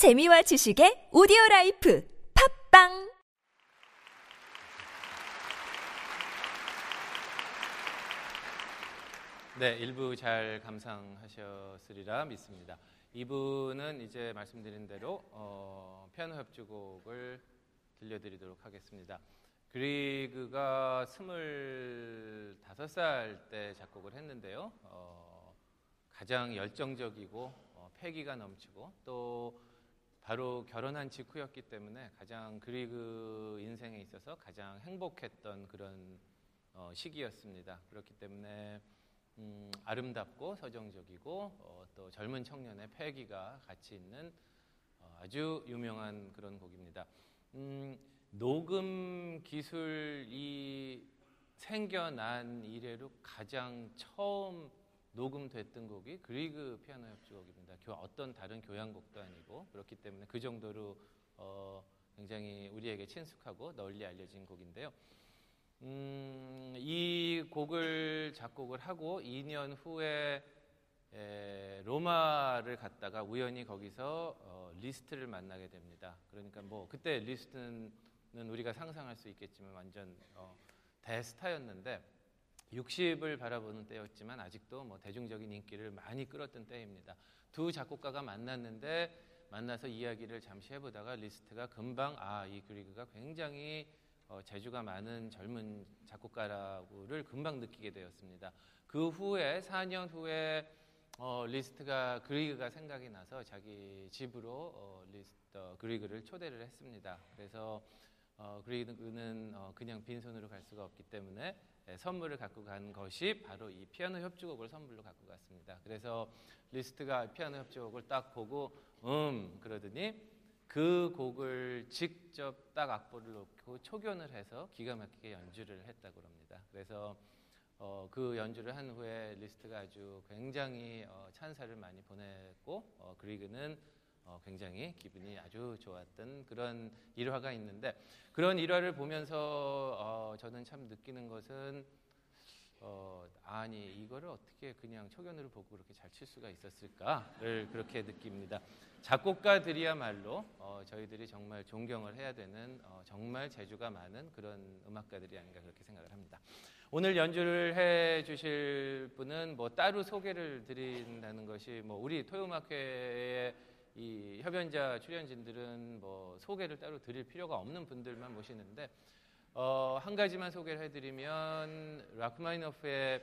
재미와 지식의 오디오 life 팟빵 네, 일부 잘 감상하셨으리라 믿습니다. 2부는 이제 말씀드린 대로 어, 피아노 협주곡을 들려드리도록 하겠습니다. 그리그가 25살 때 작곡을 했는데요. 어, 가장 열정적이고 어, 패기가 넘치고 또 바로 결혼한 직후였기 때문에 가장 그리그 인생에 있어서 가장 행복했던 그런 어, 시기였습니다. 그렇기 때문에 음, 아름답고 서정적이고 어, 또 젊은 청년의 패기가 같이 있는 어, 아주 유명한 그런 곡입니다. 음, 녹음 기술이 생겨난 이래로 가장 처음 녹음됐던 곡이 그리그 피아노 협주곡입니다. 어떤 다른 교향곡도 아니고 그렇기 때문에 그 정도로 어, 굉장히 우리에게 친숙하고 널리 알려진 곡인데요. 음, 이 곡을 작곡을 하고 2년 후에 에, 로마를 갔다가 우연히 거기서 어, 리스트를 만나게 됩니다. 그러니까 뭐 그때 리스트는 우리가 상상할 수 있겠지만 완전 어, 대스타였는데 60을 바라보는 때였지만 아직도 뭐 대중적인 인기를 많이 끌었던 때입니다. 두 작곡가가 만났는데 만나서 이야기를 잠시 해보다가 리스트가 금방 아 이 그리그가 굉장히 어, 재주가 많은 젊은 작곡가라고를 금방 느끼게 되었습니다. 그 후에 4년 후에 어, 리스트가 그리그가 생각이 나서 자기 집으로 어, 리스트 어, 그리그를 초대를 했습니다. 그래서 어, 그리그는 어, 그냥 빈손으로 갈 수가 없기 때문에 예, 선물을 갖고 간 것이 바로 이 피아노 협주곡을 선물로 갖고 갔습니다. 그래서 리스트가 피아노 협주곡을 딱 보고 음 그러더니 그 곡을 직접 딱 악보를 놓고 초견을 해서 기가 막히게 연주를 했다고 합니다. 그래서 어, 그 연주를 한 후에 리스트가 아주 굉장히 어, 찬사를 많이 보냈고 어, 그리그는 어, 굉장히 기분이 아주 좋았던 그런 일화가 있는데 그런 일화를 보면서 어, 저는 참 느끼는 것은 어, 아니 이거를 어떻게 그냥 초견으로 보고 그렇게 잘 칠 수가 있었을까를 그렇게 느낍니다. 작곡가들이야말로 어, 저희들이 정말 존경을 해야 되는 어, 정말 재주가 많은 그런 음악가들이 아닌가 그렇게 생각을 합니다. 오늘 연주를 해 주실 분은 뭐 따로 소개를 드린다는 것이 뭐 우리 토요음악회의 이 협연자 출연진들은 뭐 소개를 따로 드릴 필요가 없는 분들만 모시는데 어, 한 가지만 소개를 해드리면 라크마이노프의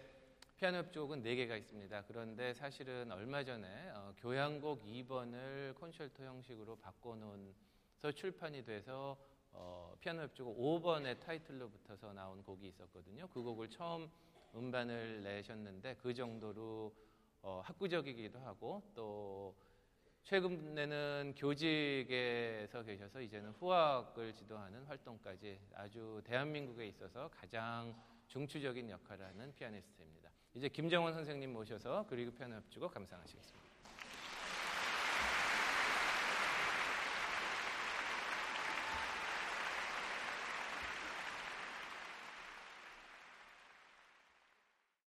피아노 협주곡은 4개가 있습니다. 그런데 사실은 얼마 전에 어, 교향곡 2번을 콘셜토 형식으로 바꿔놓은서 출판이 돼서 어, 피아노 협주곡 5번의 타이틀로 붙어서 나온 곡이 있었거든요. 그 곡을 처음 음반을 내셨는데 그 정도로 어, 학구적이기도 하고 또 최근에는 교직에서 계셔서 이제는 후학을 지도하는 활동까지 아주 대한민국에 있어서 가장 중추적인 역할을 하는 피아니스트입니다. 이제 김정원 선생님 모셔서 그리고 피아노 협주곡 감상하시겠습니다.